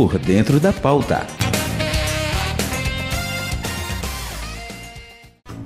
Por Dentro da Pauta.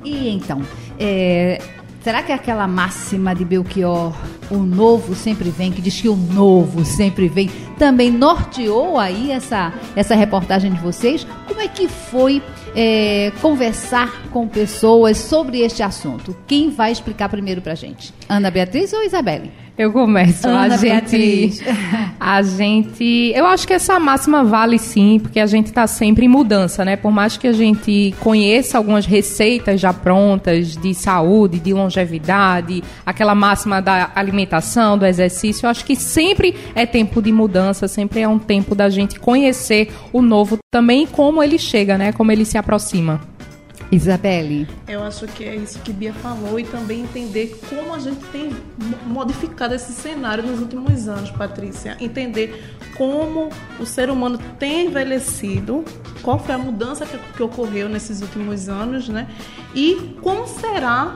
E então, é, será que é aquela máxima de Belchior, o novo sempre vem, que diz que o novo sempre vem, também norteou aí essa, essa reportagem de vocês? Como é que foi é, conversar com pessoas sobre este assunto? Quem vai explicar primeiro pra gente? Ana Beatriz ou Isabelle? Eu começo. Ana a gente, a gente, eu acho que essa máxima vale sim, porque a gente está sempre em mudança, né? Por mais que a gente conheça algumas receitas já prontas de saúde, de longevidade, aquela máxima da alimentação, do exercício, eu acho que sempre é tempo de mudança, sempre é um tempo da gente conhecer o novo também como ele chega, né? Como ele se aproxima. Isabelle. Eu acho que é isso que Bia falou e também entender como a gente tem modificado esse cenário nos últimos anos, Patrícia. Entender como o ser humano tem envelhecido, qual foi a mudança que, que ocorreu nesses últimos anos, né? E como será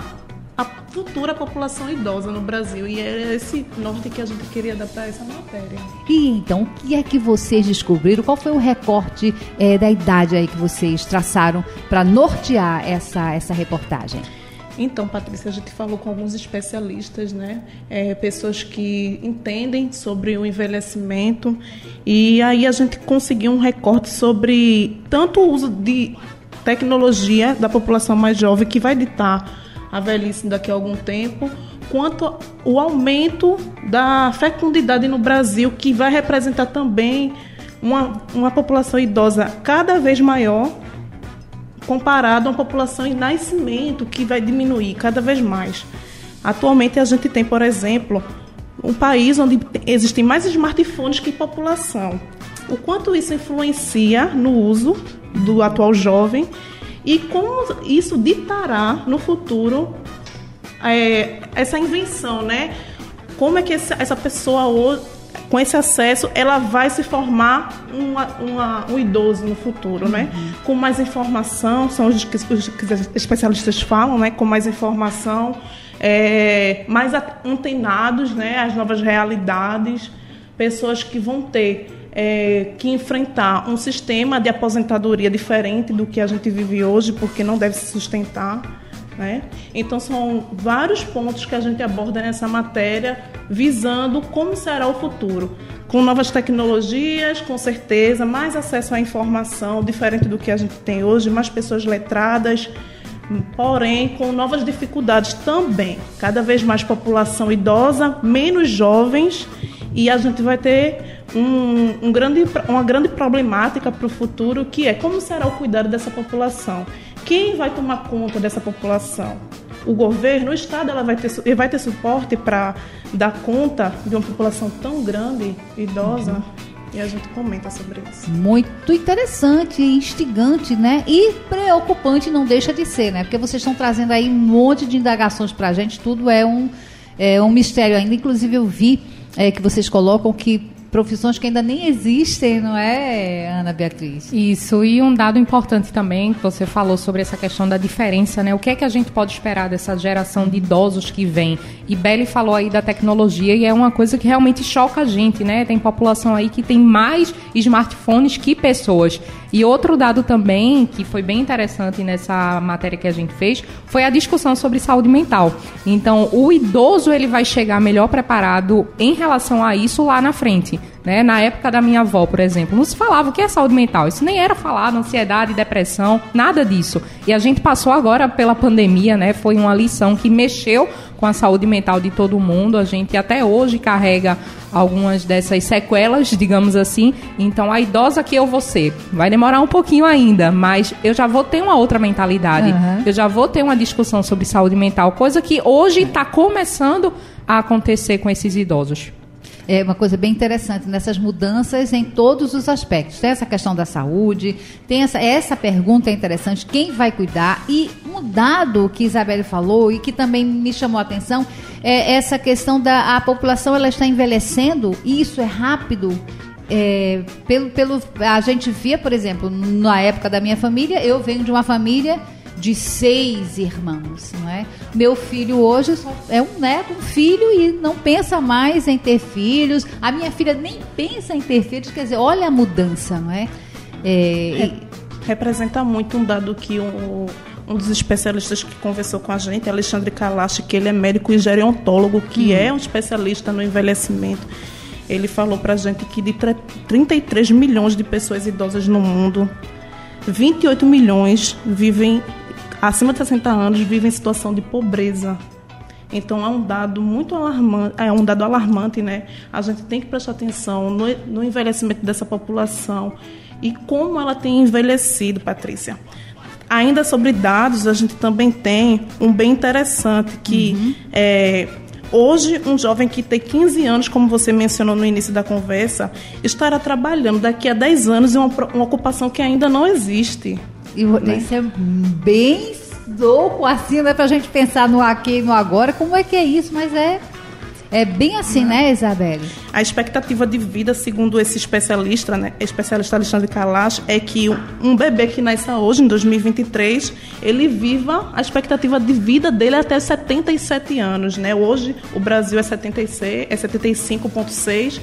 a futura população idosa no Brasil. E é esse norte que a gente queria dar para essa matéria. E então, o que é que vocês descobriram? Qual foi o recorte é, da idade aí que vocês traçaram para nortear essa, essa reportagem? Então, Patrícia, a gente falou com alguns especialistas, né? É, pessoas que entendem sobre o envelhecimento. E aí a gente conseguiu um recorte sobre tanto o uso de tecnologia da população mais jovem, que vai ditar a velhice daqui a algum tempo, quanto o aumento da fecundidade no Brasil, que vai representar também uma, uma população idosa cada vez maior, comparado a uma população em nascimento, que vai diminuir cada vez mais. Atualmente, a gente tem, por exemplo, um país onde existem mais smartphones que população. O quanto isso influencia no uso do atual jovem e como isso ditará no futuro é, essa invenção, né? Como é que essa pessoa com esse acesso ela vai se formar uma, uma, um idoso no futuro, né? uhum. né? Com mais informação, são os que os especialistas falam, né? Com mais informação, é, mais antenados, né? As novas realidades, pessoas que vão ter é, que enfrentar um sistema de aposentadoria diferente do que a gente vive hoje, porque não deve se sustentar. Né? Então, são vários pontos que a gente aborda nessa matéria, visando como será o futuro. Com novas tecnologias, com certeza, mais acesso à informação, diferente do que a gente tem hoje, mais pessoas letradas, porém com novas dificuldades também. Cada vez mais população idosa, menos jovens, e a gente vai ter um, um grande, uma grande problemática para o futuro, que é como será o cuidado dessa população. Quem vai tomar conta dessa população? O governo, o Estado, ela vai ter, vai ter suporte para dar conta de uma população tão grande, idosa? Uhum. E a gente comenta sobre isso. Muito interessante, instigante, né? E preocupante não deixa de ser, né? Porque vocês estão trazendo aí um monte de indagações para a gente, tudo é um, é um mistério ainda. Inclusive, eu vi é, que vocês colocam que profissões que ainda nem existem, não é, Ana Beatriz? Isso, e um dado importante também, que você falou sobre essa questão da diferença, né? O que é que a gente pode esperar dessa geração de idosos que vem? E Belly falou aí da tecnologia e é uma coisa que realmente choca a gente, né? Tem população aí que tem mais smartphones que pessoas. E outro dado também, que foi bem interessante nessa matéria que a gente fez, foi a discussão sobre saúde mental. Então, o idoso ele vai chegar melhor preparado em relação a isso lá na frente. Né? Na época da minha avó, por exemplo, não se falava o que é saúde mental. Isso nem era falado, ansiedade, depressão, nada disso. E a gente passou agora pela pandemia, né? Foi uma lição que mexeu com a saúde mental de todo mundo. A gente até hoje carrega algumas dessas sequelas, digamos assim. Então, a idosa que eu vou ser, vai demorar um pouquinho ainda, mas eu já vou ter uma outra mentalidade. Uhum. Eu já vou ter uma discussão sobre saúde mental, coisa que hoje está começando a acontecer com esses idosos é uma coisa bem interessante nessas mudanças em todos os aspectos. Tem essa questão da saúde, tem essa, essa pergunta é interessante, quem vai cuidar? E um dado que Isabelle falou e que também me chamou a atenção é essa questão da a população ela está envelhecendo e isso é rápido. É, pelo, pelo, a gente via, por exemplo, na época da minha família, eu venho de uma família de seis irmãos, não é? Meu filho hoje é um neto, um filho e não pensa mais em ter filhos. A minha filha nem pensa em ter filhos, quer dizer, olha a mudança, não é? é, é representa muito um dado que um, um dos especialistas que conversou com a gente, Alexandre Kalash, que ele é médico e gerontólogo, que uhum. é um especialista no envelhecimento. Ele falou para a gente que de 33 milhões de pessoas idosas no mundo, 28 milhões vivem acima de 60 anos vivem em situação de pobreza. Então é um dado muito alarmante, é um dado alarmante, né? A gente tem que prestar atenção no, no envelhecimento dessa população e como ela tem envelhecido, Patrícia. Ainda sobre dados, a gente também tem um bem interessante que uhum. é, Hoje, um jovem que tem 15 anos, como você mencionou no início da conversa, estará trabalhando daqui a 10 anos em uma, uma ocupação que ainda não existe. E né? isso é bem louco assim, não é pra gente pensar no aqui e no agora, como é que é isso, mas é é bem assim, né, Isabelle? A expectativa de vida, segundo esse especialista, né, especialista Alexandre Kalash, é que um bebê que nasce hoje, em 2023, ele viva a expectativa de vida dele até 77 anos, né? Hoje o Brasil é 76, é 75.6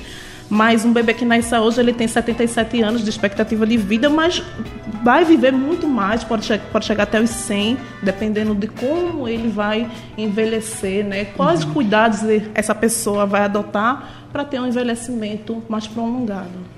mas um bebê que nasce hoje, ele tem 77 anos de expectativa de vida, mas vai viver muito mais, pode, che pode chegar até os 100, dependendo de como ele vai envelhecer, né? Quais uhum. cuidados essa pessoa vai adotar para ter um envelhecimento mais prolongado.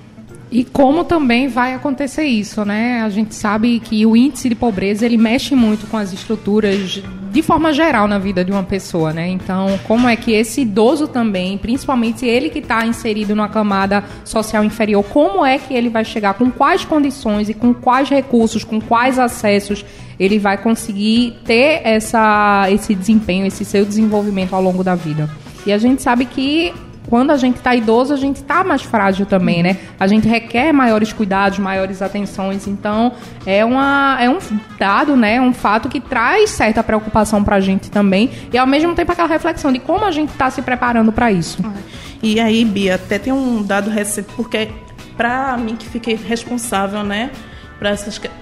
E como também vai acontecer isso, né? A gente sabe que o índice de pobreza ele mexe muito com as estruturas de forma geral na vida de uma pessoa, né? Então, como é que esse idoso também, principalmente ele que está inserido numa camada social inferior, como é que ele vai chegar, com quais condições e com quais recursos, com quais acessos ele vai conseguir ter essa, esse desempenho, esse seu desenvolvimento ao longo da vida? E a gente sabe que quando a gente está idoso, a gente está mais frágil também, né? A gente requer maiores cuidados, maiores atenções. Então, é, uma, é um dado, né? Um fato que traz certa preocupação para a gente também. E, ao mesmo tempo, aquela reflexão de como a gente está se preparando para isso. E aí, Bia, até tem um dado recente, porque para mim que fiquei responsável, né? para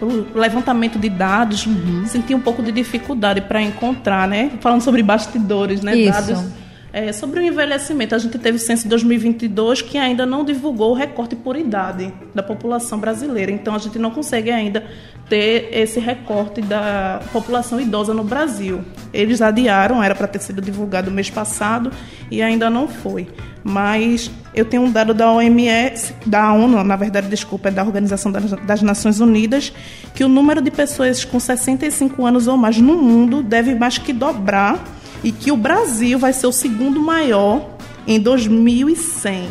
o levantamento de dados, uhum. senti um pouco de dificuldade para encontrar, né? Falando sobre bastidores, né? Isso. Dados é, sobre o envelhecimento, a gente teve o censo de 2022 que ainda não divulgou o recorte por idade da população brasileira. Então, a gente não consegue ainda ter esse recorte da população idosa no Brasil. Eles adiaram, era para ter sido divulgado mês passado e ainda não foi. Mas eu tenho um dado da OMS, da ONU, na verdade, desculpa, é da Organização das Nações Unidas, que o número de pessoas com 65 anos ou mais no mundo deve mais que dobrar e que o Brasil vai ser o segundo maior em 2100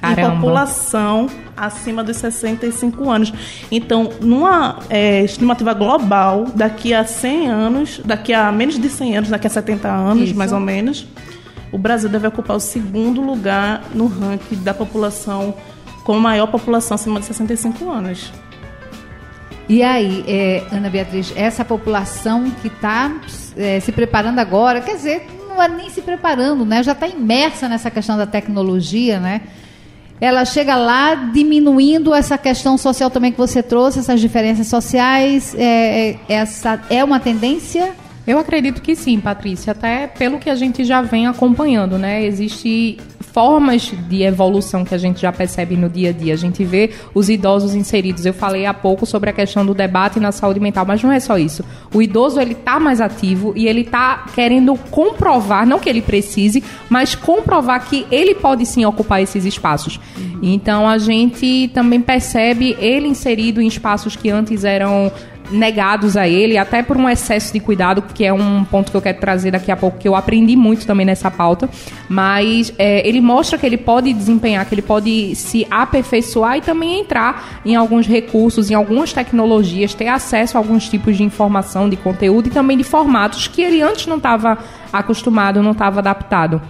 Caramba. em população acima dos 65 anos. Então, numa é, estimativa global, daqui a 100 anos, daqui a menos de 100 anos, daqui a 70 anos, Isso. mais ou menos, o Brasil deve ocupar o segundo lugar no ranking da população com maior população acima de 65 anos. E aí, é, Ana Beatriz, essa população que está é, se preparando agora, quer dizer, não é nem se preparando, né? Já está imersa nessa questão da tecnologia, né? Ela chega lá diminuindo essa questão social também que você trouxe, essas diferenças sociais. É, é essa é uma tendência? Eu acredito que sim, Patrícia, até pelo que a gente já vem acompanhando, né? Existe formas de evolução que a gente já percebe no dia a dia. A gente vê os idosos inseridos. Eu falei há pouco sobre a questão do debate na saúde mental, mas não é só isso. O idoso ele está mais ativo e ele está querendo comprovar, não que ele precise, mas comprovar que ele pode sim ocupar esses espaços. Uhum. Então a gente também percebe ele inserido em espaços que antes eram negados a ele, até por um excesso de cuidado, que é um ponto que eu quero trazer daqui a pouco, que eu aprendi muito também nessa pauta. Mas é, ele mostra que ele pode desempenhar, que ele pode se aperfeiçoar e também entrar em alguns recursos, em algumas tecnologias, ter acesso a alguns tipos de informação, de conteúdo e também de formatos que ele antes não estava acostumado, não estava adaptado.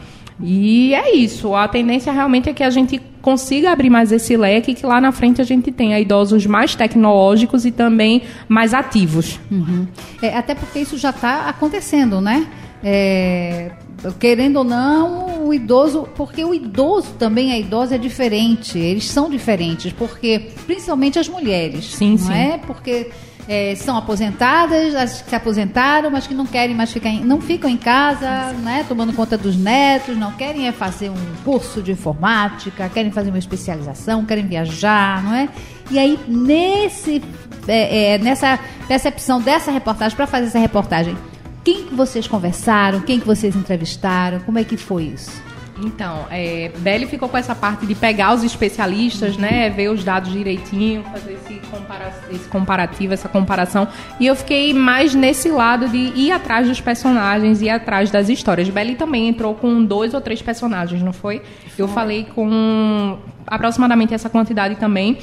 E é isso. A tendência realmente é que a gente consiga abrir mais esse leque, que lá na frente a gente tenha idosos mais tecnológicos e também mais ativos. Uhum. É, até porque isso já está acontecendo, né? É, querendo ou não, o idoso, porque o idoso também, a idosa é diferente, eles são diferentes, porque principalmente as mulheres, sim, não sim. é? Porque é, são aposentadas, as que se aposentaram, mas que não querem mais ficar, em, não ficam em casa, né, tomando conta dos netos, não querem é fazer um curso de informática, querem fazer uma especialização, querem viajar, não é? E aí nesse é, é, nessa percepção dessa reportagem para fazer essa reportagem, quem que vocês conversaram, quem que vocês entrevistaram, como é que foi isso? Então, é, Belly ficou com essa parte de pegar os especialistas, né, ver os dados direitinho, fazer esse, compara esse comparativo, essa comparação. E eu fiquei mais nesse lado de ir atrás dos personagens, ir atrás das histórias. Belly também entrou com dois ou três personagens, não foi? Eu falei com aproximadamente essa quantidade também.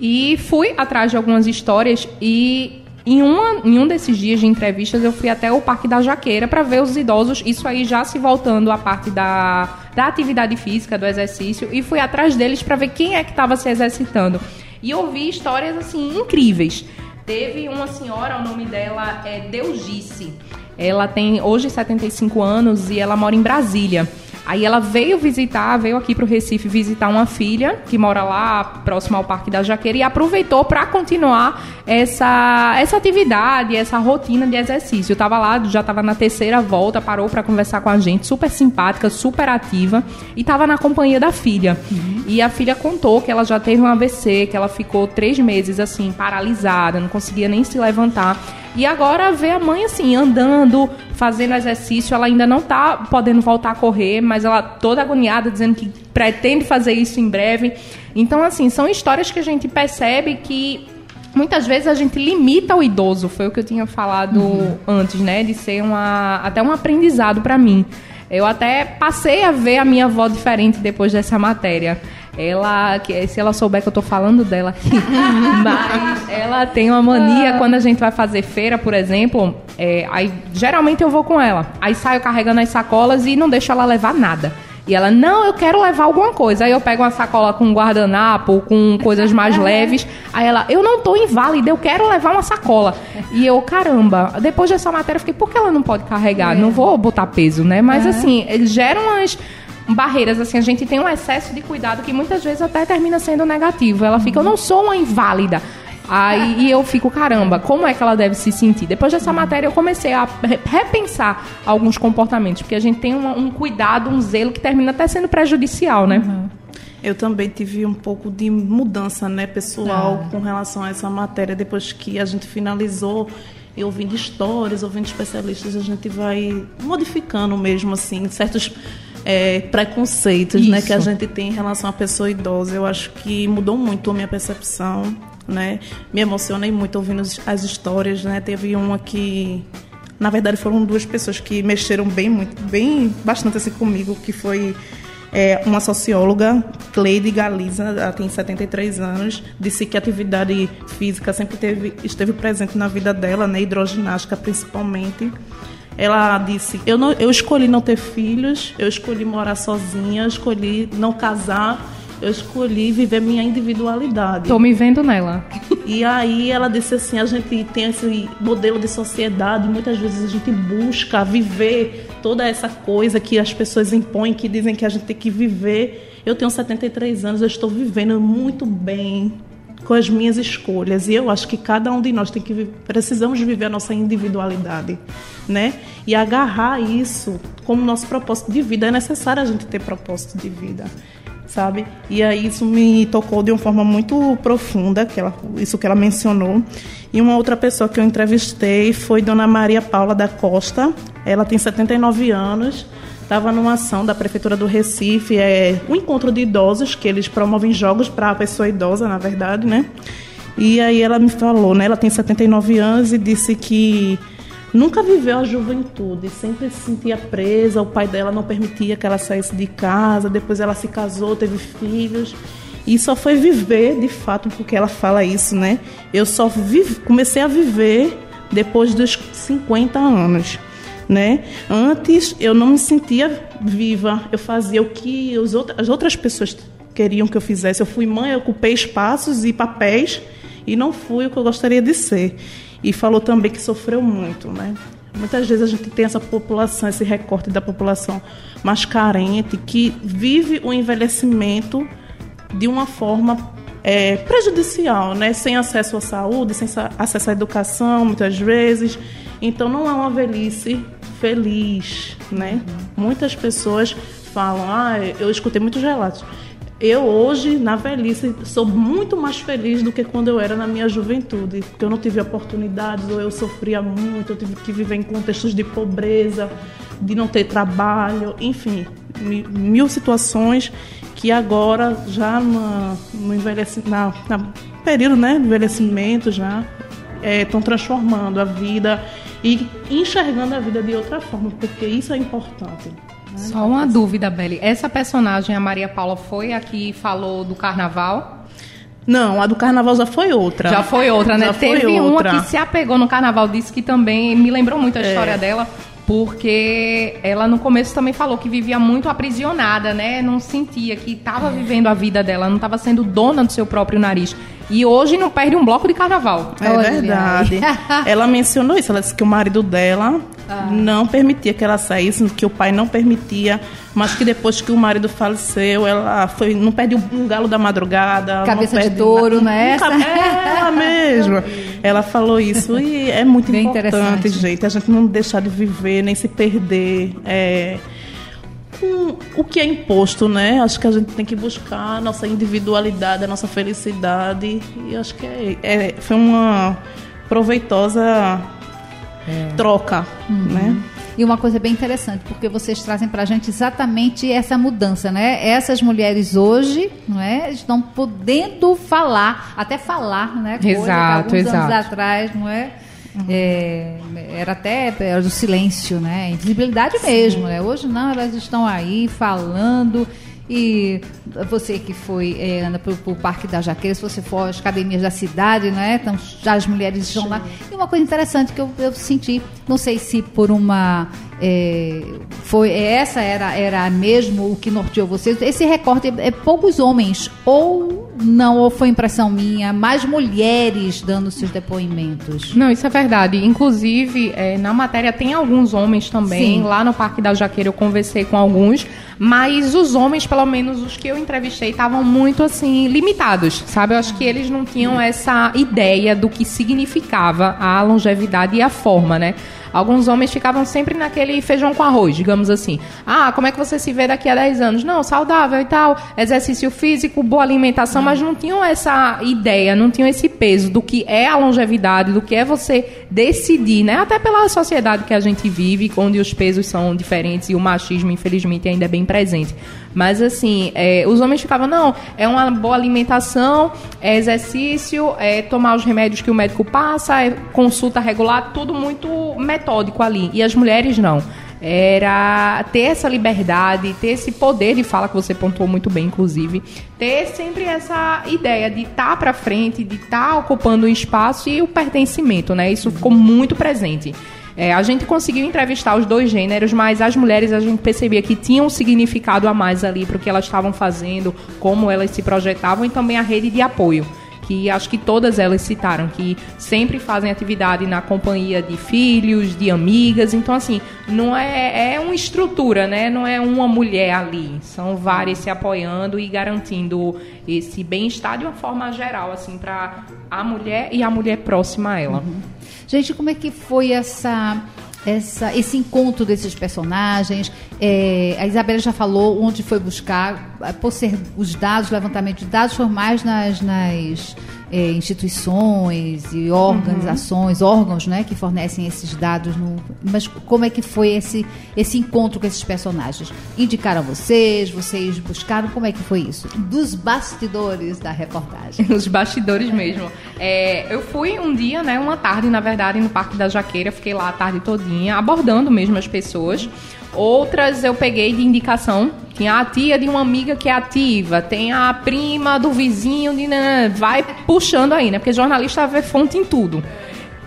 E fui atrás de algumas histórias e em, uma, em um desses dias de entrevistas, eu fui até o Parque da Jaqueira para ver os idosos, isso aí já se voltando à parte da, da atividade física, do exercício, e fui atrás deles para ver quem é que estava se exercitando. E ouvi histórias assim incríveis. Teve uma senhora, o nome dela é Deugice. Ela tem hoje 75 anos e ela mora em Brasília. Aí ela veio visitar, veio aqui para o Recife visitar uma filha que mora lá próximo ao Parque da Jaqueira e aproveitou para continuar essa, essa atividade, essa rotina de exercício. Eu estava lá, já estava na terceira volta, parou para conversar com a gente, super simpática, super ativa e estava na companhia da filha. Uhum. E a filha contou que ela já teve um AVC, que ela ficou três meses assim paralisada, não conseguia nem se levantar. E agora vê a mãe assim, andando, fazendo exercício, ela ainda não está podendo voltar a correr, mas ela toda agoniada, dizendo que pretende fazer isso em breve. Então, assim, são histórias que a gente percebe que muitas vezes a gente limita o idoso, foi o que eu tinha falado uhum. antes, né? De ser uma, até um aprendizado para mim. Eu até passei a ver a minha avó diferente depois dessa matéria. Ela, que, se ela souber que eu tô falando dela aqui, mas ela tem uma mania quando a gente vai fazer feira, por exemplo, é, aí geralmente eu vou com ela. Aí saio carregando as sacolas e não deixo ela levar nada. E ela, não, eu quero levar alguma coisa. Aí eu pego uma sacola com guardanapo, com coisas mais leves. Aí ela, eu não tô inválida, eu quero levar uma sacola. E eu, caramba, depois dessa matéria eu fiquei, por que ela não pode carregar? É. Não vou botar peso, né? Mas é. assim, geram umas barreiras, assim, a gente tem um excesso de cuidado que muitas vezes até termina sendo negativo. Ela fica, eu não sou uma inválida. Aí eu fico, caramba, como é que ela deve se sentir? Depois dessa matéria eu comecei a repensar alguns comportamentos, porque a gente tem um, um cuidado, um zelo que termina até sendo prejudicial, né? Uhum. Eu também tive um pouco de mudança, né, pessoal, é. com relação a essa matéria depois que a gente finalizou e ouvindo histórias, ouvindo especialistas, a gente vai modificando mesmo assim certos é, preconceitos né, que a gente tem em relação à pessoa idosa. Eu acho que mudou muito a minha percepção. Né? Me emocionei muito ouvindo as histórias. Né? Teve uma que, na verdade, foram duas pessoas que mexeram bem, muito, bem bastante assim comigo, que foi é, uma socióloga, Cleide Galiza, ela tem 73 anos, disse que a atividade física sempre teve, esteve presente na vida dela, né, hidroginástica principalmente. Ela disse: eu, não, eu escolhi não ter filhos, eu escolhi morar sozinha, eu escolhi não casar, eu escolhi viver minha individualidade. Tô me vendo nela. E aí ela disse assim: a gente tem esse modelo de sociedade, muitas vezes a gente busca viver toda essa coisa que as pessoas impõem, que dizem que a gente tem que viver. Eu tenho 73 anos, eu estou vivendo muito bem, com as minhas escolhas. E eu acho que cada um de nós tem que precisamos viver a nossa individualidade, né? E agarrar isso como nosso propósito de vida. É necessário a gente ter propósito de vida, sabe? E aí isso me tocou de uma forma muito profunda, que ela, isso que ela mencionou. E uma outra pessoa que eu entrevistei foi Dona Maria Paula da Costa. Ela tem 79 anos estava numa ação da Prefeitura do Recife, é um encontro de idosos, que eles promovem jogos para a pessoa idosa, na verdade, né? E aí ela me falou, né? Ela tem 79 anos e disse que nunca viveu a juventude, sempre se sentia presa, o pai dela não permitia que ela saísse de casa, depois ela se casou, teve filhos. E só foi viver, de fato, porque ela fala isso, né? Eu só vive, comecei a viver depois dos 50 anos né? Antes eu não me sentia viva, eu fazia o que as outras pessoas queriam que eu fizesse. Eu fui mãe, eu ocupei espaços e papéis e não fui o que eu gostaria de ser. E falou também que sofreu muito, né? Muitas vezes a gente tem essa população, esse recorte da população mais carente, que vive o envelhecimento de uma forma é, prejudicial, né? Sem acesso à saúde, sem acesso à educação, muitas vezes. Então não é uma velhice feliz, né? Muitas pessoas falam, ah, eu escutei muitos relatos. Eu hoje, na velhice, sou muito mais feliz do que quando eu era na minha juventude, porque eu não tive oportunidades, ou eu sofria muito, eu tive que viver em contextos de pobreza, de não ter trabalho, enfim, mil situações que agora, já no, no envelhecimento, na, na período né, envelhecimento, já estão é, transformando a vida e enxergando a vida de outra forma, porque isso é importante. Né? Só uma dúvida, Beli. Essa personagem, a Maria Paula, foi a que falou do carnaval? Não, a do carnaval já foi outra. Já foi outra, né? Já Teve outra. uma que se apegou no carnaval, disse que também me lembrou muito a é. história dela porque ela no começo também falou que vivia muito aprisionada, né? Não sentia que estava vivendo a vida dela, não estava sendo dona do seu próprio nariz. E hoje não perde um bloco de carnaval. É verdade. ela mencionou isso, ela disse que o marido dela ah. não permitia que ela saísse, que o pai não permitia, mas que depois que o marido faleceu, ela foi, não perde um galo da madrugada. Cabeça de touro, não é essa? É ela mesma. Ela falou isso e é muito Bem importante, gente, a gente não deixar de viver, nem se perder. É, com o que é imposto, né? Acho que a gente tem que buscar a nossa individualidade, a nossa felicidade. E acho que é, é foi uma proveitosa é. troca, uhum. né? E uma coisa bem interessante, porque vocês trazem para a gente exatamente essa mudança, né? Essas mulheres hoje, não é, estão podendo falar, até falar, né? Exato, coisa exato. anos atrás, não é? Uhum. É, era até era do silêncio, né? Invisibilidade mesmo, né? Hoje não, elas estão aí falando e você que foi, é, anda para o Parque da Jaqueira, se você for às academias da cidade, né? Então, já as mulheres estão lá. E uma coisa interessante que eu, eu senti, não sei se por uma. É, foi essa era, era mesmo o que norteou vocês. Esse recorte é, é poucos homens, ou não, ou foi impressão minha, mais mulheres dando seus depoimentos. Não, isso é verdade. Inclusive, é, na matéria tem alguns homens também. Sim. Lá no Parque da Jaqueira eu conversei com alguns mas os homens, pelo menos os que eu entrevistei, estavam muito assim limitados, sabe? Eu acho que eles não tinham essa ideia do que significava a longevidade e a forma, né? Alguns homens ficavam sempre naquele feijão com arroz, digamos assim. Ah, como é que você se vê daqui a 10 anos? Não, saudável e tal, exercício físico, boa alimentação, mas não tinham essa ideia, não tinham esse peso do que é a longevidade, do que é você decidir, né? Até pela sociedade que a gente vive, onde os pesos são diferentes e o machismo, infelizmente, ainda é bem presente. Mas assim, é, os homens ficavam, não, é uma boa alimentação, é exercício, é tomar os remédios que o médico passa, é consulta regular, tudo muito metódico ali. E as mulheres não era ter essa liberdade, ter esse poder de fala que você pontuou muito bem, inclusive, ter sempre essa ideia de estar tá para frente, de estar tá ocupando um espaço e o pertencimento, né? Isso ficou muito presente. É, a gente conseguiu entrevistar os dois gêneros, mas as mulheres a gente percebia que tinham um significado a mais ali para o que elas estavam fazendo, como elas se projetavam e também a rede de apoio que acho que todas elas citaram, que sempre fazem atividade na companhia de filhos, de amigas. Então, assim, não é, é uma estrutura, né? Não é uma mulher ali. São várias se apoiando e garantindo esse bem-estar de uma forma geral, assim, para a mulher e a mulher próxima a ela. Uhum. Gente, como é que foi essa essa, esse encontro desses personagens. É, a Isabela já falou onde foi buscar, por ser os dados, levantamento de dados, foram mais nas, nas é, instituições e organizações, uhum. órgãos, né, que fornecem esses dados. No, mas como é que foi esse, esse encontro com esses personagens? Indicaram vocês, vocês buscaram, como é que foi isso? Dos bastidores da reportagem. Os bastidores mesmo. É, eu fui um dia, né, uma tarde, na verdade, no Parque da Jaqueira, fiquei lá a tarde todinha, abordando mesmo as pessoas. Outras eu peguei de indicação. Tinha a tia de uma amiga que é ativa, tem a prima do vizinho, de... vai puxando aí, né? Porque jornalista vê fonte em tudo.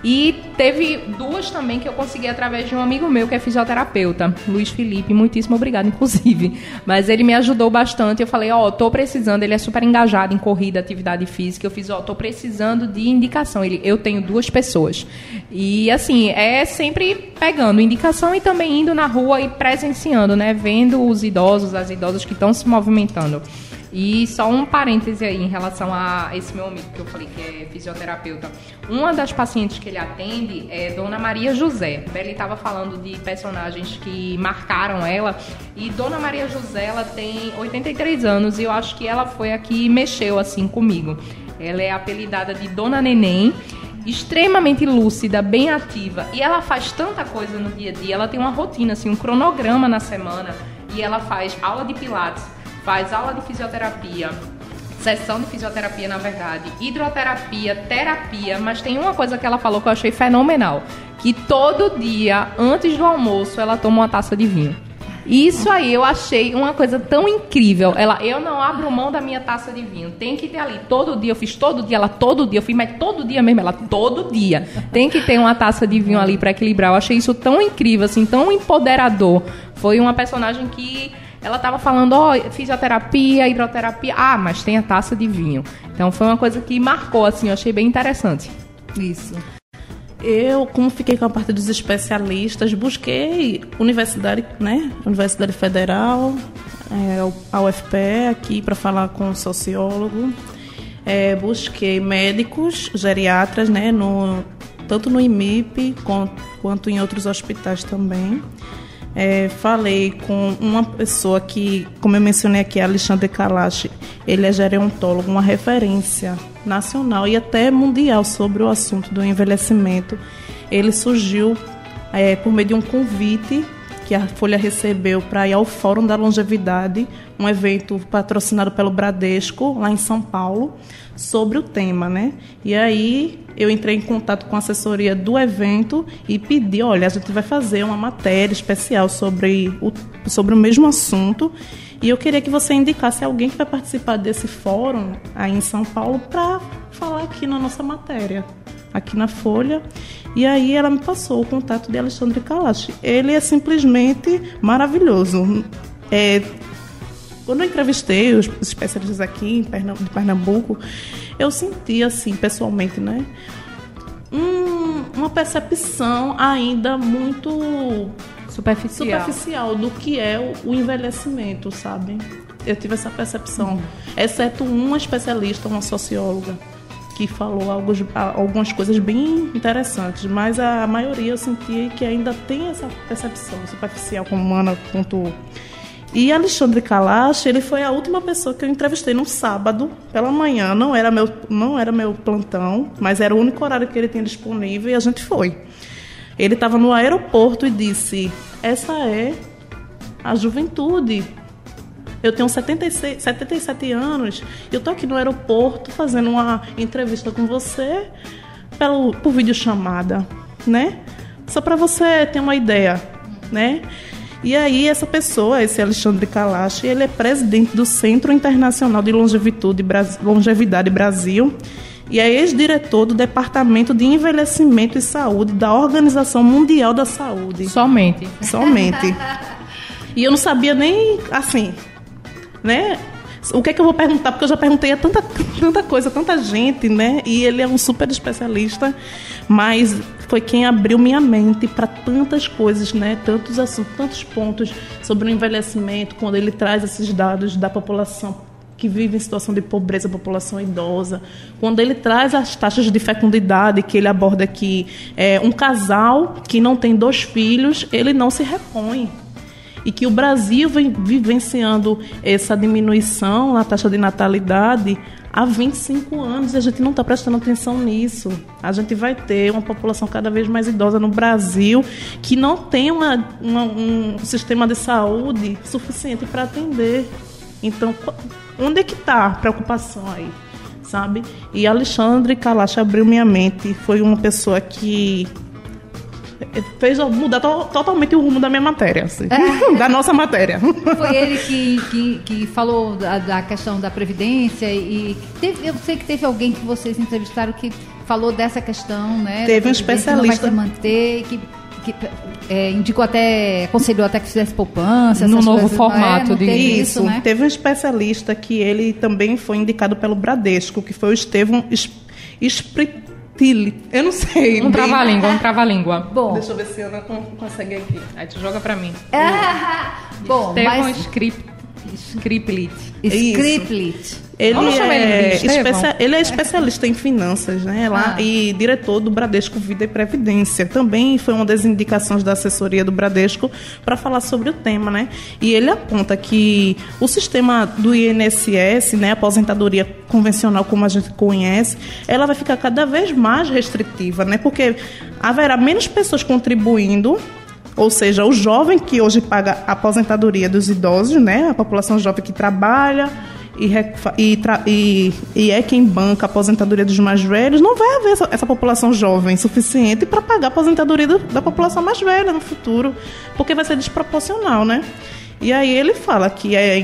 E teve duas também que eu consegui através de um amigo meu que é fisioterapeuta, Luiz Felipe. Muitíssimo obrigado, inclusive. Mas ele me ajudou bastante. Eu falei, ó, oh, tô precisando. Ele é super engajado em corrida, atividade física. Eu fiz, ó, oh, tô precisando de indicação. Ele, eu tenho duas pessoas. E assim, é sempre pegando indicação e também indo na rua e presenciando, né? Vendo os idosos, as idosas que estão se movimentando. E só um parêntese aí em relação a esse meu amigo que eu falei que é fisioterapeuta. Uma das pacientes que ele atende é Dona Maria José. Beli estava falando de personagens que marcaram ela. E Dona Maria José, ela tem 83 anos e eu acho que ela foi a que mexeu assim comigo. Ela é apelidada de Dona Neném extremamente lúcida, bem ativa. E ela faz tanta coisa no dia a dia. Ela tem uma rotina, assim, um cronograma na semana. E ela faz aula de pilates, faz aula de fisioterapia, sessão de fisioterapia, na verdade, hidroterapia, terapia, mas tem uma coisa que ela falou que eu achei fenomenal, que todo dia, antes do almoço, ela toma uma taça de vinho. Isso aí eu achei uma coisa tão incrível. Ela, eu não abro mão da minha taça de vinho. Tem que ter ali todo dia. Eu fiz todo dia, ela todo dia. Eu fiz, mas todo dia mesmo. Ela todo dia. Tem que ter uma taça de vinho ali para equilibrar. Eu achei isso tão incrível, assim, tão empoderador. Foi uma personagem que ela estava falando, ó, oh, fisioterapia, hidroterapia. Ah, mas tem a taça de vinho. Então foi uma coisa que marcou, assim, eu achei bem interessante. Isso. Eu, como fiquei com a parte dos especialistas, busquei universidade, né? Universidade Federal, é, a UFPE aqui para falar com o sociólogo. É, busquei médicos, geriatras, né? No, tanto no IMIP quanto em outros hospitais também. É, falei com uma pessoa que, como eu mencionei aqui, Alexandre Kalash, ele é gerontólogo, uma referência nacional e até mundial sobre o assunto do envelhecimento. Ele surgiu é, por meio de um convite que a Folha recebeu para ir ao Fórum da Longevidade, um evento patrocinado pelo Bradesco, lá em São Paulo, sobre o tema, né? E aí eu entrei em contato com a assessoria do evento e pedi, olha, a gente vai fazer uma matéria especial sobre o, sobre o mesmo assunto e eu queria que você indicasse alguém que vai participar desse fórum aí em São Paulo para falar aqui na nossa matéria, aqui na Folha. E aí ela me passou o contato de Alexandre Kalash. Ele é simplesmente maravilhoso. É, quando eu entrevistei os especialistas aqui em Pernambuco, de Pernambuco, eu senti assim, pessoalmente, né? Um, uma percepção ainda muito superficial. superficial do que é o, o envelhecimento, sabe? Eu tive essa percepção, exceto uma especialista, uma socióloga, que falou alguns, algumas coisas bem interessantes, mas a maioria eu senti que ainda tem essa percepção superficial, como Ana pontuou. E Alexandre Kalash, ele foi a última pessoa que eu entrevistei no sábado, pela manhã. Não era meu, não era meu plantão, mas era o único horário que ele tinha disponível e a gente foi. Ele estava no aeroporto e disse: Essa é a juventude. Eu tenho 76, 77 anos e eu estou aqui no aeroporto fazendo uma entrevista com você pelo, por videochamada, né? Só para você ter uma ideia, né? E aí essa pessoa, esse Alexandre Kalash, ele é presidente do Centro Internacional de Longevidade Brasil e é ex-diretor do Departamento de Envelhecimento e Saúde da Organização Mundial da Saúde. Somente. Somente. e eu não sabia nem, assim, né? O que é que eu vou perguntar? Porque eu já perguntei a tanta, tanta coisa, tanta gente, né? E ele é um super especialista, mas foi quem abriu minha mente para tantas coisas, né? Tantos assuntos, tantos pontos sobre o envelhecimento, quando ele traz esses dados da população que vive em situação de pobreza, população idosa, quando ele traz as taxas de fecundidade que ele aborda aqui, é, um casal que não tem dois filhos, ele não se repõe e que o Brasil vem vivenciando essa diminuição na taxa de natalidade há 25 anos e a gente não está prestando atenção nisso. A gente vai ter uma população cada vez mais idosa no Brasil que não tem uma, uma, um sistema de saúde suficiente para atender. Então, onde é que está a preocupação aí? Sabe? E Alexandre Kalash abriu minha mente. Foi uma pessoa que fez mudar to totalmente o rumo da minha matéria, assim, é. da nossa matéria. Foi ele que, que, que falou da, da, questão da Previdência e teve, eu sei que teve alguém que vocês entrevistaram que falou dessa questão, né? Teve um especialista. Não vai se manter, que, que é, indicou até, aconselhou até que fizesse poupança. No novo coisas, formato é? de isso. isso né? Teve um especialista que ele também foi indicado pelo Bradesco, que foi o Estevão Esprit Tile. Eu não sei. Um trava-língua, um trava-língua. Bom. Deixa eu ver se a Ana consegue aqui. Aí tu joga pra mim. Ah, bom, Estevão mas... Script. Skriplit. Skriplit. Ele Vamos ele é, Estevão? especia- ele é especialista em finanças, né? Lá, Ah. E diretor do Bradesco Vida e Previdência. Também foi uma das indicações da assessoria do Bradesco para falar sobre o tema, né? E ele aponta que o sistema do INSS, né, aposentadoria convencional como a gente conhece, ela vai ficar cada vez mais restritiva, né? Porque haverá menos pessoas contribuindo ou seja, o jovem que hoje paga a aposentadoria dos idosos, né, a população jovem que trabalha e, e, e- e é quem banca a aposentadoria dos mais velhos, não vai haver essa, essa população jovem suficiente para pagar a aposentadoria do- da população mais velha no futuro, porque vai ser desproporcional, né? E aí ele fala que é,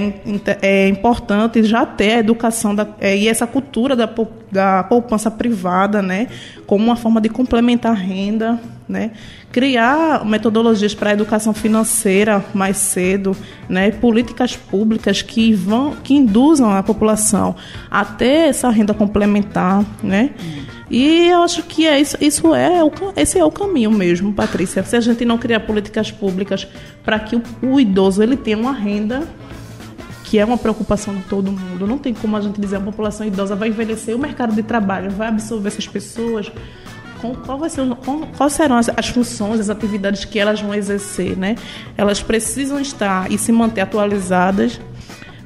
é importante já ter a educação da, é, e essa cultura da, da poupança privada, né, como uma forma de complementar a renda, né, criar metodologias para a educação financeira mais cedo, né, políticas públicas que vão que induzam a população a ter essa renda complementar, né. E eu acho que é isso, isso é esse é o caminho mesmo, Patrícia. Se a gente não criar políticas públicas para que o, o idoso ele tenha uma renda que é uma preocupação de todo mundo. Não tem como a gente dizer a população idosa vai envelhecer, o mercado de trabalho vai absorver essas pessoas. Com, qual vai ser, com- quais serão as, as funções, as atividades que elas vão exercer, né? Elas precisam estar e se manter atualizadas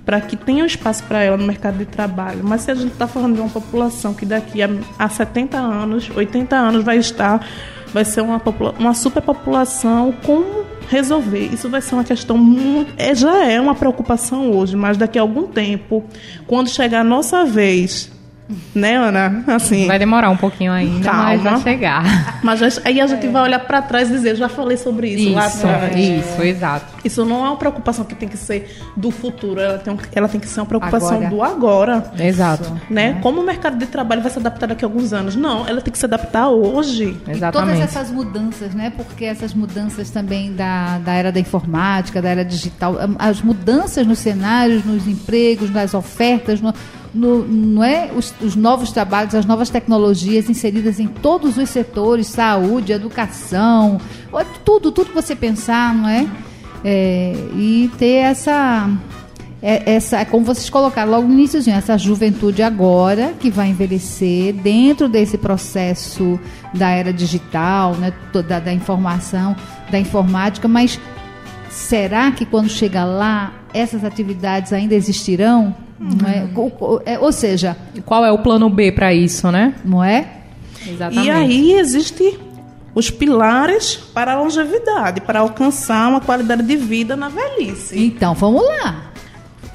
para que tenha espaço para ela no mercado de trabalho. Mas se a gente está falando de uma população que daqui a, a 70 anos, 80 anos vai estar, vai ser uma, uma superpopulação, como resolver? Isso vai ser uma questão muito. É, já é uma preocupação hoje, mas daqui a algum tempo, quando chegar a nossa vez, né, Ana? Assim. Vai demorar um pouquinho ainda, mas Calma. vai chegar. Mas já- aí a gente vai olhar para trás e dizer, eu já falei sobre isso, lá Isso, atrás. isso, exato. Isso não é uma preocupação que tem que ser do futuro, ela tem, ela tem que ser uma preocupação Agora. do agora. Exato. Né? Como o mercado de trabalho vai se adaptar daqui a alguns anos? Não, ela tem que se adaptar hoje. E Exatamente. todas essas mudanças, né? Porque essas mudanças também da, da era da informática, da era digital, as mudanças nos cenários, nos empregos, nas ofertas, no, no- não é? Os, os novos trabalhos, as novas tecnologias inseridas em todos os setores, saúde, educação, tudo, tudo que você pensar, não é? É, e ter essa é, essa, é como vocês colocaram logo no iníciozinho, essa juventude agora que vai envelhecer dentro desse processo da era digital, né, toda da informação, da informática, mas será que quando chega lá essas atividades ainda existirão? Não é? Ou, é, ou seja, qual é o plano B para isso, né? não é? Exatamente. E aí existe os pilares para a longevidade, para alcançar uma qualidade de vida na velhice. Então, vamos lá.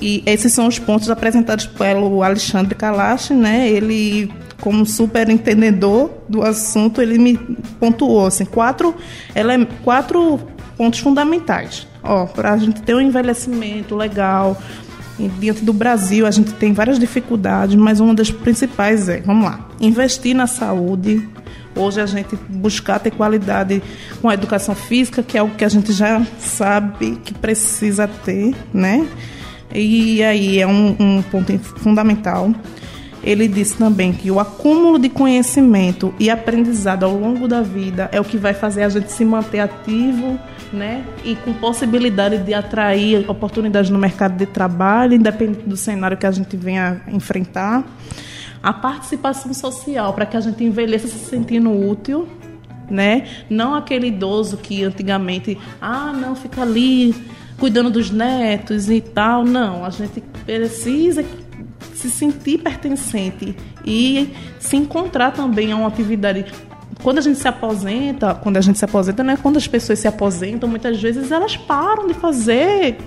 E esses são os pontos apresentados pelo Alexandre Kalash, né? Ele, como super entendedor do assunto, ele me pontuou assim, quatro, ele, quatro pontos fundamentais. Ó, para a gente ter um envelhecimento legal, diante do Brasil a gente tem várias dificuldades, mas uma das principais é, vamos lá, investir na saúde. Hoje a gente buscar ter qualidade com a educação física, que é algo que a gente já sabe que precisa ter, né? E aí é um, um ponto fundamental. Ele disse também que o acúmulo de conhecimento e aprendizado ao longo da vida é o que vai fazer a gente se manter ativo, né? E com possibilidade de atrair oportunidades no mercado de trabalho, independente do cenário que a gente venha enfrentar. A participação social, para que a gente envelheça se sentindo útil, né? Não aquele idoso que antigamente, ah, não, fica ali cuidando dos netos e tal. Não, a gente precisa se sentir pertencente e se encontrar também a uma atividade. Quando a gente se aposenta, quando a gente se aposenta, né? Quando as pessoas se aposentam, muitas vezes elas param de fazer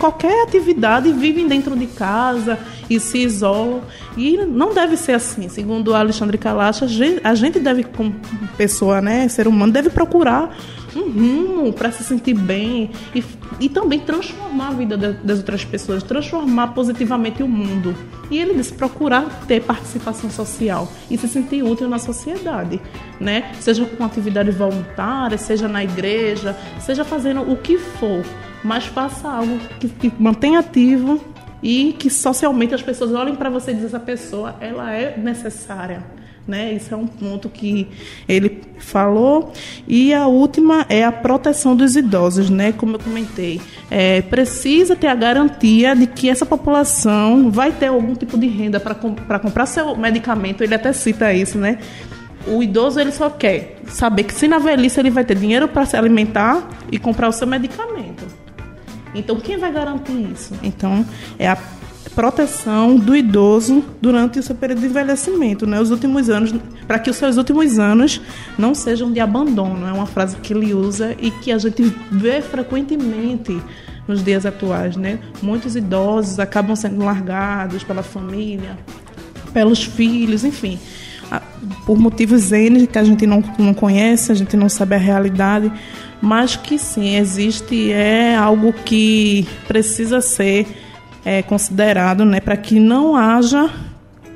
qualquer atividade vivem dentro de casa e se isolam. E não deve ser assim. Segundo Alexandre Kalash, a gente deve, como pessoa, né, ser humano, deve procurar um rumo para se sentir bem e, e também transformar a vida da- das outras pessoas, transformar positivamente o mundo. E ele disse procurar ter participação social e se sentir útil na sociedade, né? Seja com atividade voluntária, seja na igreja, seja fazendo o que for, mas faça algo que, que mantenha ativo e que socialmente as pessoas olhem para você e dizem essa pessoa ela é necessária Né? Isso é um ponto que ele falou. E a última é a proteção dos idosos, né? Como eu comentei. É, precisa ter a garantia de que essa população vai ter algum tipo de renda para com, comprar seu medicamento. Ele até cita isso, né? O idoso ele só quer saber que se na velhice ele vai ter dinheiro para se alimentar e comprar o seu medicamento. Então quem vai garantir isso? Então é a proteção do idoso durante o seu período de envelhecimento, né? Os últimos anos, para que os seus últimos anos não sejam de abandono. É uma frase que ele usa e que a gente vê frequentemente nos dias atuais, né? Muitos idosos acabam sendo largados pela família, pelos filhos, enfim, por motivos N que a gente não, não conhece, a gente não sabe a realidade, mas que sim, existe, é algo que precisa ser é, considerado né, para que não haja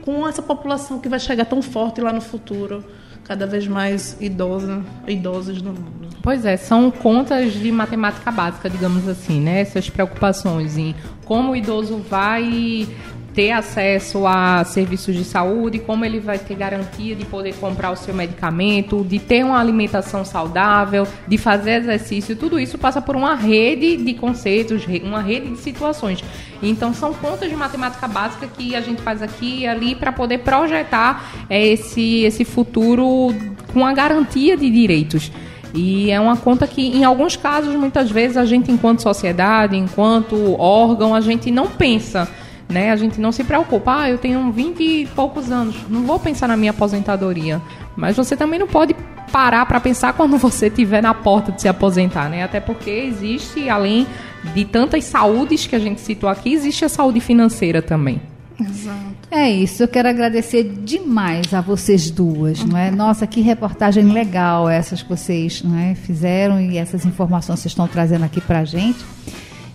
com essa população que vai chegar tão forte lá no futuro, cada vez mais idosa, idosos no mundo. Pois é, são contas de matemática básica, digamos assim, né? Essas preocupações em como o idoso vai ter acesso a serviços de saúde, como ele vai ter garantia de poder comprar o seu medicamento, de ter uma alimentação saudável, de fazer exercício, tudo isso passa por uma rede de conceitos, uma rede de situações. Então são contas de matemática básica que a gente faz aqui e ali para poder projetar é, esse, esse futuro com a garantia de direitos. E é uma conta que, em alguns casos, muitas vezes, a gente, enquanto sociedade, enquanto órgão, a gente não pensa né? A gente não se preocupa, ah, eu tenho 20 e poucos anos, não vou pensar na minha aposentadoria. Mas você também não pode parar para pensar quando você estiver na porta de se aposentar, né? Até porque existe, além de tantas saúdes que a gente citou aqui, existe a saúde financeira também. Exato. É isso, eu quero agradecer demais a vocês duas, não é? Nossa, que reportagem legal essas que vocês não é, fizeram e essas informações que vocês estão trazendo aqui para a gente.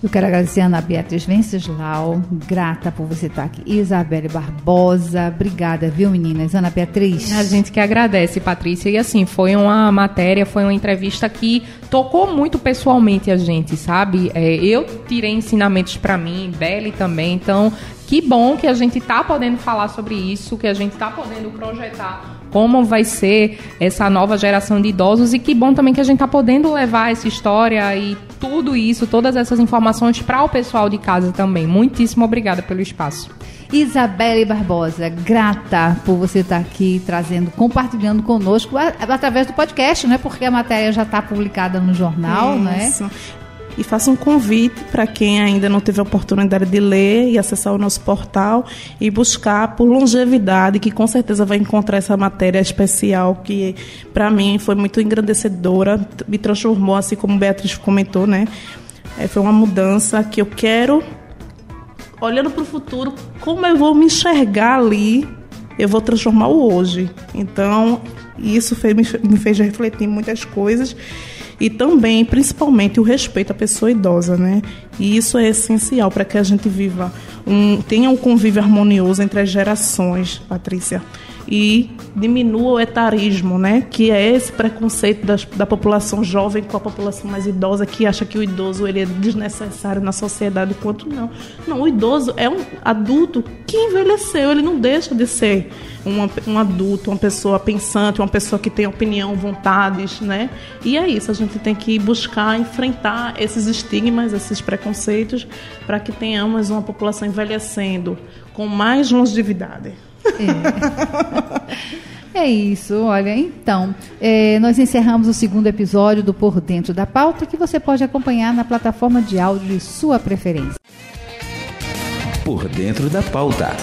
Eu quero agradecer a Ana Beatriz Venceslau, grata por você estar aqui. Isabelle Barbosa, obrigada, viu, meninas? Ana Beatriz. A gente que agradece, Patrícia. E assim, foi uma matéria, foi uma entrevista que tocou muito pessoalmente a gente, sabe? É, eu tirei ensinamentos para mim, Belle também. Então, que bom que a gente está podendo falar sobre isso, que a gente está podendo projetar como vai ser essa nova geração de idosos e que bom também que a gente está podendo levar essa história e tudo isso, todas essas informações para o pessoal de casa também. Muitíssimo obrigada pelo espaço. Isabelle Barbosa, grata por você estar aqui trazendo, compartilhando conosco através do podcast, né? Porque a matéria já está publicada no jornal? Isso. né? E faço um convite para quem ainda não teve a oportunidade de ler e acessar o nosso portal e buscar por longevidade, que com certeza vai encontrar essa matéria especial que para mim foi muito engrandecedora, me transformou, assim como Beatriz comentou, né? É, foi uma mudança que eu quero, olhando para o futuro, como eu vou me enxergar ali, eu vou transformar o hoje. Então, isso fez, me fez refletir muitas coisas e também, principalmente, o respeito à pessoa idosa, né? E isso é essencial para que a gente viva um tenha um convívio harmonioso entre as gerações, Patrícia e diminua o etarismo, né? Que é esse preconceito das, da população jovem com a população mais idosa que acha que o idoso ele é desnecessário na sociedade, quanto não. Não, o idoso é um adulto que envelheceu, ele não deixa de ser um, um adulto, uma pessoa pensante, uma pessoa que tem opinião, vontades, né? E é isso, a gente tem que buscar enfrentar esses estigmas, esses preconceitos, para que tenhamos uma população envelhecendo com mais longevidade. É. isso, olha, então, é, nós encerramos o segundo episódio do Por Dentro da Pauta, que você pode acompanhar na plataforma de áudio de sua preferência. Por Dentro da Pauta.